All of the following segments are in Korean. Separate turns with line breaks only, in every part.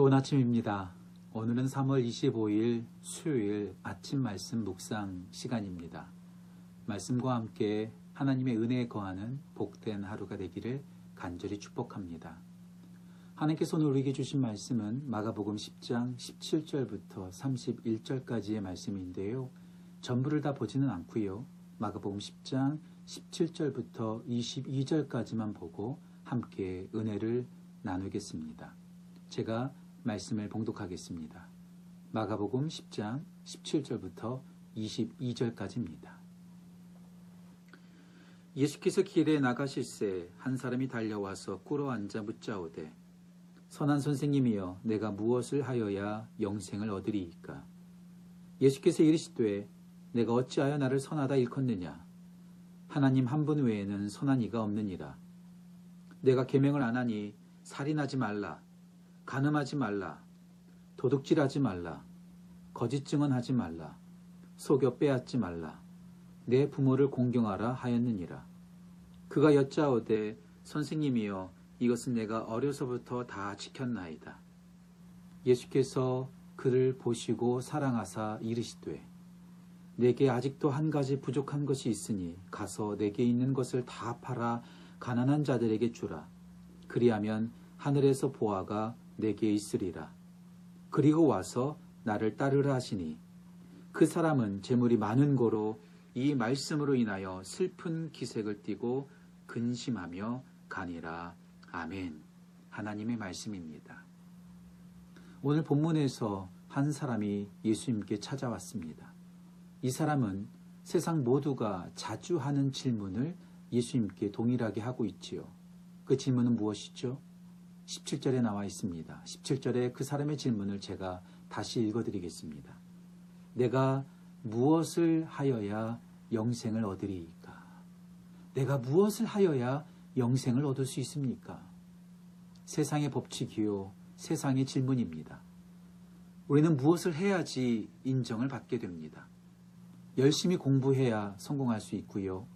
좋은 아침입니다. 오늘은 3월 25일 수요일 아침 말씀 묵상 시간입니다. 말씀과 함께 하나님의 은혜에 거하는 복된 하루가 되기를 간절히 축복합니다. 하나님께서 오늘 우리에게 주신 말씀은 마가복음 10장 17절부터 31절까지의 말씀인데요. 전부를 다 보지는 않고요. 마가복음 10장 17절부터 22절까지만 보고 함께 은혜를 나누겠습니다. 제가 말씀을 봉독하겠습니다. 마가복음 10장 17절부터 22절까지입니다. 예수께서 길에 나가실새 한 사람이 달려와서 꿇어 앉아 묻자오되 선한 선생님이여 내가 무엇을 하여야 영생을 얻으리이까 예수께서 이르시되 내가 어찌하여 나를 선하다 일컫느냐 하나님 한 분 외에는 선한 이가 없느니라 내가 계명을 안 하니 살인하지 말라 간음하지 말라. 도둑질하지 말라. 거짓 증언하지 말라. 속여 빼앗지 말라. 내 부모를 공경하라 하였느니라. 그가 여짜오되 선생님이여 이것은 내가 어려서부터 다 지켰나이다. 예수께서 그를 보시고 사랑하사 이르시되 내게 아직도 한 가지 부족한 것이 있으니 가서 내게 있는 것을 다 팔아 가난한 자들에게 주라. 그리하면 하늘에서 보아가 내게 있으리라. 그리고 와서 나를 따르라 하시니 그 사람은 재물이 많은 고로 이 말씀으로 인하여 슬픈 기색을 띠고 근심하며 가니라. 아멘. 하나님의 말씀입니다. 오늘 본문에서 한 사람이 예수님께 찾아왔습니다. 이 사람은 세상 모두가 자주 하는 질문을 예수님께 동일하게 하고 있지요. 그 질문은 무엇이죠? 17절에 나와 있습니다. 17절에 그 사람의 질문을 제가 다시 읽어드리겠습니다. 내가 무엇을 하여야 영생을 얻으리이까? 내가 무엇을 하여야 영생을 얻을 수 있습니까? 세상의 법칙이요, 세상의 질문입니다. 우리는 무엇을 해야지 인정을 받게 됩니다. 열심히 공부해야 성공할 수 있고요.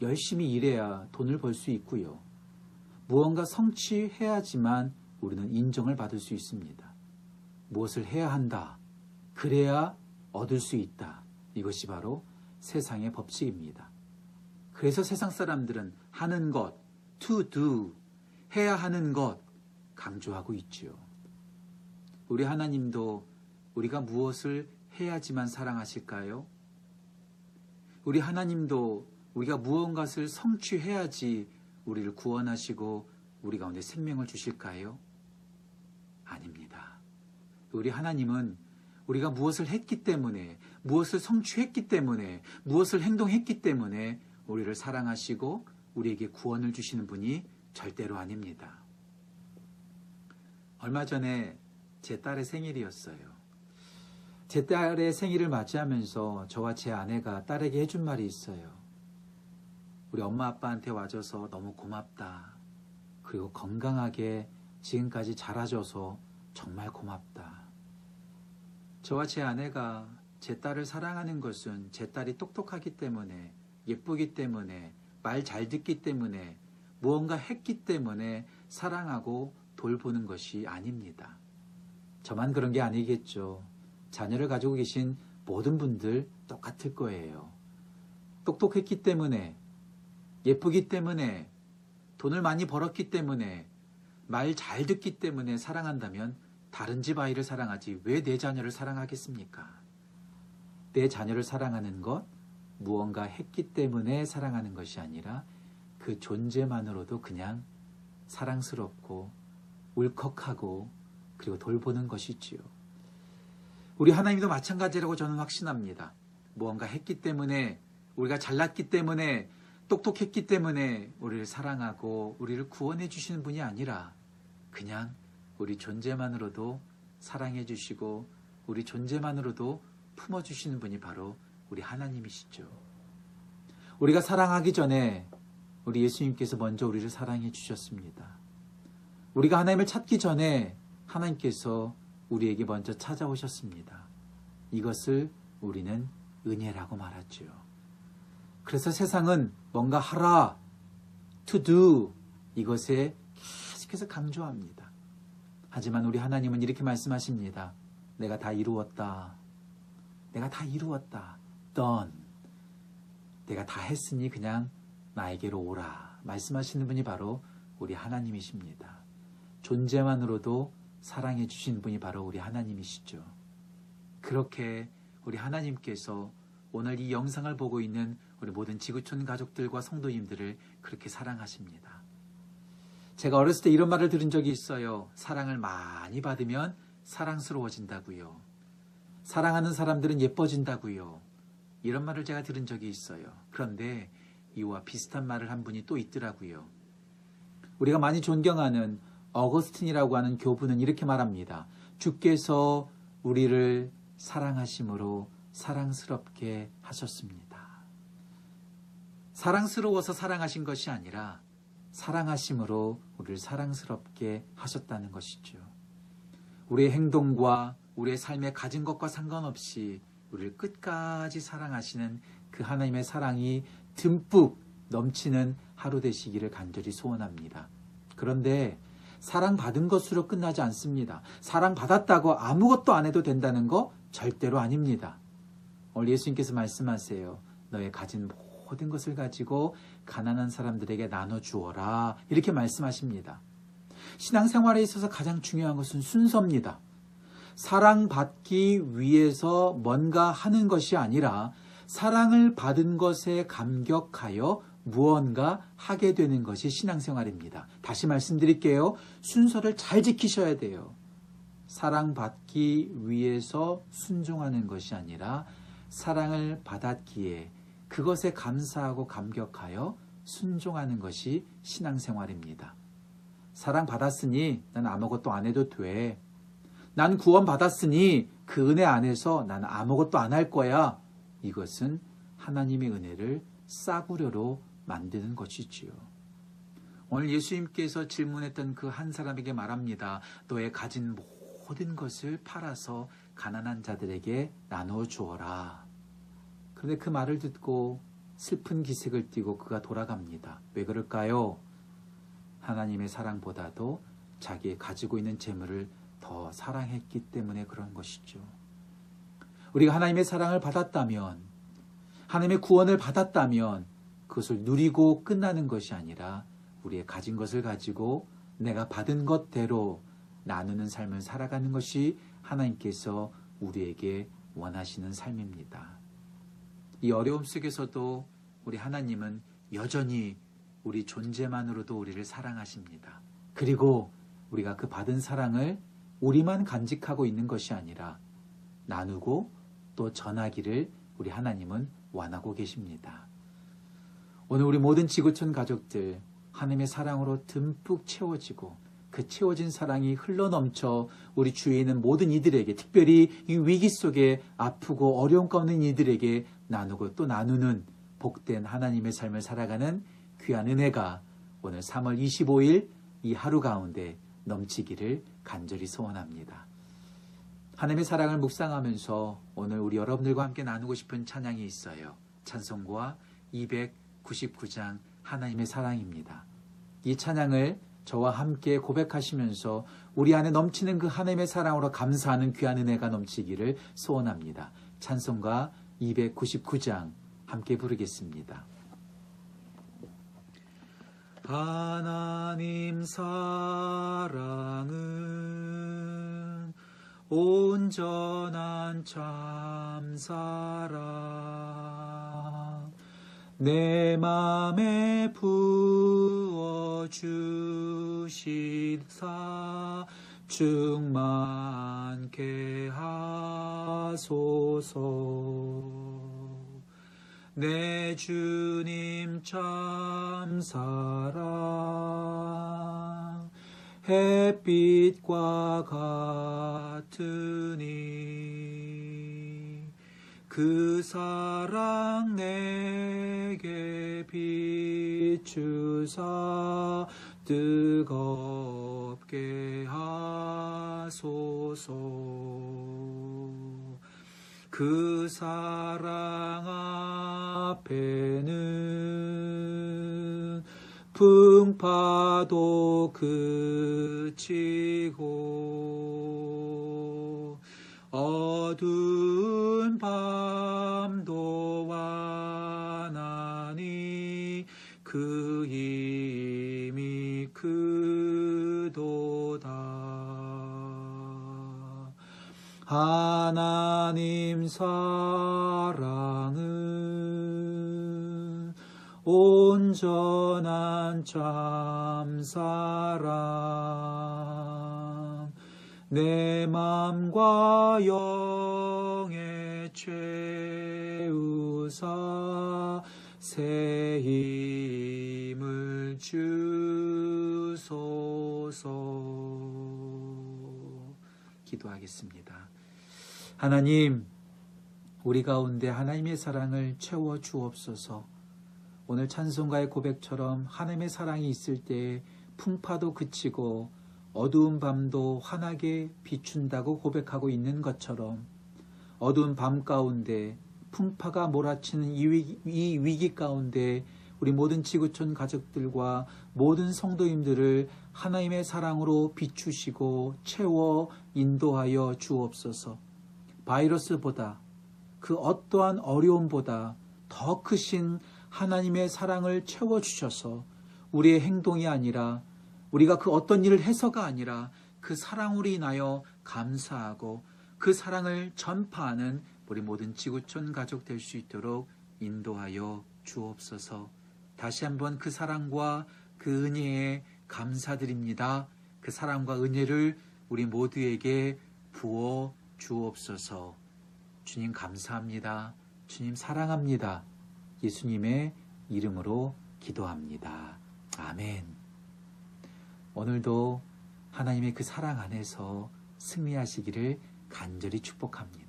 열심히 일해야 돈을 벌 수 있고요. 무언가 성취해야지만 우리는 인정을 받을 수 있습니다. 무엇을 해야 한다. 그래야 얻을 수 있다. 이것이 바로 세상의 법칙입니다. 그래서 세상 사람들은 하는 것, to do, 해야 하는 것 강조하고 있지요. 우리 하나님도 우리가 무엇을 해야지만 사랑하실까요? 우리 하나님도 우리가 무언가를 성취해야지 우리를 구원하시고 우리 가운데 생명을 주실까요? 아닙니다. 우리 하나님은 우리가 무엇을 했기 때문에, 무엇을 성취했기 때문에, 무엇을 행동했기 때문에 우리를 사랑하시고 우리에게 구원을 주시는 분이 절대로 아닙니다. 얼마 전에 제 딸의 생일이었어요. 제 딸의 생일을 맞이하면서 저와 제 아내가 딸에게 해준 말이 있어요. 우리 엄마 아빠한테 와줘서 너무 고맙다. 그리고 건강하게 지금까지 자라줘서 정말 고맙다. 저와 제 아내가 제 딸을 사랑하는 것은 제 딸이 똑똑하기 때문에, 예쁘기 때문에, 말 잘 듣기 때문에, 무언가 했기 때문에 사랑하고 돌보는 것이 아닙니다. 저만 그런 게 아니겠죠. 자녀를 가지고 계신 모든 분들 똑같을 거예요. 똑똑했기 때문에, 예쁘기 때문에 돈을 많이 벌었기 때문에 말 잘 듣기 때문에 사랑한다면 다른 집 아이를 사랑하지 왜 내 자녀를 사랑하겠습니까? 내 자녀를 사랑하는 것 무언가 했기 때문에 사랑하는 것이 아니라 그 존재만으로도 그냥 사랑스럽고 울컥하고 그리고 돌보는 것이지요. 우리 하나님도 마찬가지라고 저는 확신합니다. 무언가 했기 때문에 우리가 잘났기 때문에 똑똑했기 때문에 우리를 사랑하고 우리를 구원해 주시는 분이 아니라 그냥 우리 존재만으로도 사랑해 주시고 우리 존재만으로도 품어 주시는 분이 바로 우리 하나님이시죠. 우리가 사랑하기 전에 우리 예수님께서 먼저 우리를 사랑해 주셨습니다. 우리가 하나님을 찾기 전에 하나님께서 우리에게 먼저 찾아오셨습니다. 이것을 우리는 은혜라고 말하죠. 그래서 세상은 뭔가 하라, to do 이것에 계속해서 강조합니다. 하지만 우리 하나님은 이렇게 말씀하십니다. 내가 다 이루었다. 내가 다 이루었다. done. 내가 다 했으니 그냥 나에게로 오라. 말씀하시는 분이 바로 우리 하나님이십니다. 존재만으로도 사랑해 주신 분이 바로 우리 하나님이시죠. 그렇게 우리 하나님께서 오늘 이 영상을 보고 있는 우리 모든 지구촌 가족들과 성도님들을 그렇게 사랑하십니다. 제가 어렸을 때 이런 말을 들은 적이 있어요. 사랑을 많이 받으면 사랑스러워진다고요. 사랑하는 사람들은 예뻐진다고요. 이런 말을 제가 들은 적이 있어요. 그런데 이와 비슷한 말을 한 분이 또 있더라고요. 우리가 많이 존경하는 어거스틴이라고 하는 교부는 이렇게 말합니다. 주께서 우리를 사랑하심으로 사랑스럽게 하셨습니다. 사랑스러워서 사랑하신 것이 아니라 사랑하심으로 우리를 사랑스럽게 하셨다는 것이죠. 우리의 행동과 우리의 삶에 가진 것과 상관없이 우리를 끝까지 사랑하시는 그 하나님의 사랑이 듬뿍 넘치는 하루 되시기를 간절히 소원합니다. 그런데 사랑받은 것으로 끝나지 않습니다. 사랑받았다고 아무것도 안 해도 된다는 거 절대로 아닙니다. 오늘 예수님께서 말씀하세요. 너의 가진 모든 것을 가지고 가난한 사람들에게 나눠 주어라. 이렇게 말씀하십니다. 신앙생활에 있어서 가장 중요한 것은 순서입니다. 사랑받기 위해서 뭔가 하는 것이 아니라 사랑을 받은 것에 감격하여 무언가 하게 되는 것이 신앙생활입니다. 다시 말씀드릴게요. 순서를 잘 지키셔야 돼요. 사랑받기 위해서 순종하는 것이 아니라 사랑을 받았기에 그것에 감사하고 감격하여 순종하는 것이 신앙생활입니다. 사랑받았으니 난 아무것도 안 해도 돼. 난 구원받았으니 그 은혜 안에서 난 아무것도 안 할 거야. 이것은 하나님의 은혜를 싸구려로 만드는 것이지요. 오늘 예수님께서 질문했던 그 한 사람에게 말합니다. 너의 가진 모든 것을 팔아서 가난한 자들에게 나눠 주어라. 그런데 그 말을 듣고 슬픈 기색을 띠고 그가 돌아갑니다. 왜 그럴까요? 하나님의 사랑보다도 자기 가지고 있는 재물을 더 사랑했기 때문에 그런 것이죠. 우리가 하나님의 사랑을 받았다면, 하나님의 구원을 받았다면, 그것을 누리고 끝나는 것이 아니라 우리의 가진 것을 가지고 내가 받은 것대로 나누는 삶을 살아가는 것이 하나님께서 우리에게 원하시는 삶입니다. 이 어려움 속에서도 우리 하나님은 여전히 우리 존재만으로도 우리를 사랑하십니다. 그리고 우리가 그 받은 사랑을 우리만 간직하고 있는 것이 아니라 나누고 또 전하기를 우리 하나님은 원하고 계십니다. 오늘 우리 모든 지구촌 가족들 하나님의 사랑으로 듬뿍 채워지고 그 채워진 사랑이 흘러넘쳐 우리 주위에 있는 모든 이들에게 특별히 이 위기 속에 아프고 어려움 가운데 이들에게 나누고 또 나누는 복된 하나님의 삶을 살아가는 귀한 은혜가 오늘 3월 25일 이 하루 가운데 넘치기를 간절히 소원합니다. 하나님의 사랑을 묵상하면서 오늘 우리 여러분들과 함께 나누고 싶은 찬양이 있어요. 찬송과 299장 하나님의 사랑입니다. 이 찬양을 저와 함께 고백하시면서 우리 안에 넘치는 그 하나님의 사랑으로 감사하는 귀한 은혜가 넘치기를 소원합니다. 찬송가 299장 함께 부르겠습니다. 하나님 사랑은 온전한 참사랑 내 맘에 부어주 시사 충만케 하소서. 내 주님 참 사랑 햇빛과 같으니 그 사랑 내게 비추사 뜨겁게 하소서. 그 사랑 앞에는 풍파도 그치고 어두운 밤 하나님 사랑은 온전한 참 사랑 내 맘과 영에 채우사 새 힘을 주소서 기도하겠습니다. 하나님, 우리 가운데 하나님의 사랑을 채워 주옵소서. 오늘 찬송가의 고백처럼 하나님의 사랑이 있을 때 풍파도 그치고 어두운 밤도 환하게 비춘다고 고백하고 있는 것처럼 어두운 밤 가운데 풍파가 몰아치는 이 위기, 이 위기 가운데 우리 모든 지구촌 가족들과 모든 성도님들을 하나님의 사랑으로 비추시고 채워 인도하여 주옵소서. 바이러스보다 그 어떠한 어려움보다 더 크신 하나님의 사랑을 채워주셔서 우리의 행동이 아니라 우리가 그 어떤 일을 해서가 아니라 그 사랑으로 인하여 감사하고 그 사랑을 전파하는 우리 모든 지구촌 가족 될 수 있도록 인도하여 주옵소서. 다시 한번 그 사랑과 그 은혜에 감사드립니다. 그 사랑과 은혜를 우리 모두에게 부어 주옵소서. 주님 감사합니다. 주님 사랑합니다. 예수님의 이름으로 기도합니다. 아멘. 오늘도 하나님의 그 사랑 안에서 승리하시기를 간절히 축복합니다.